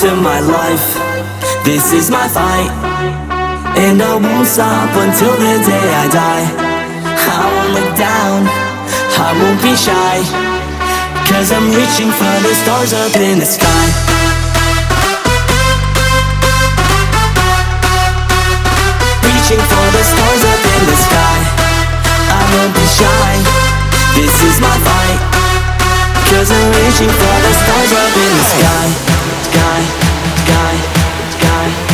my life. This is my fight. And I won't stop until the day I die. I won't look down, I won't be shy. Cause I'm reaching for the stars up in the sky. Reaching for the stars up in the sky. I won't be shy. This is my fight. Cause I'm reaching for the stars up in the sky. Sky, sky, sky, sky,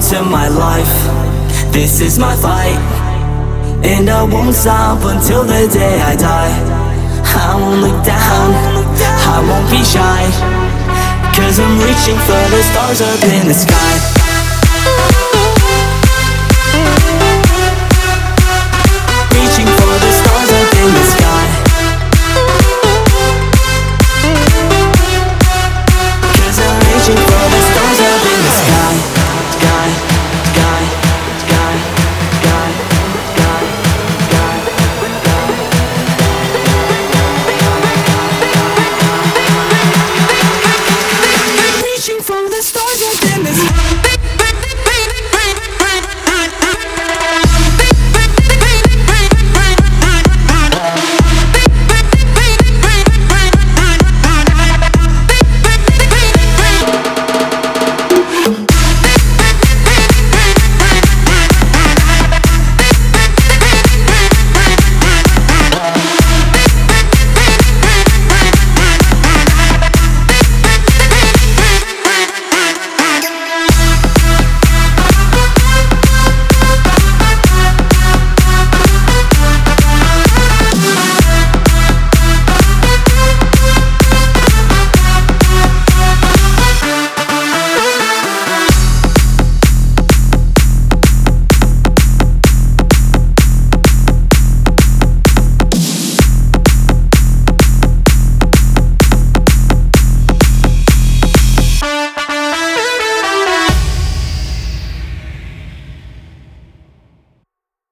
to my life. This is my fight. And I won't stop until the day I die. I won't look down, I won't be shy. Cause I'm reaching for the stars up in the sky.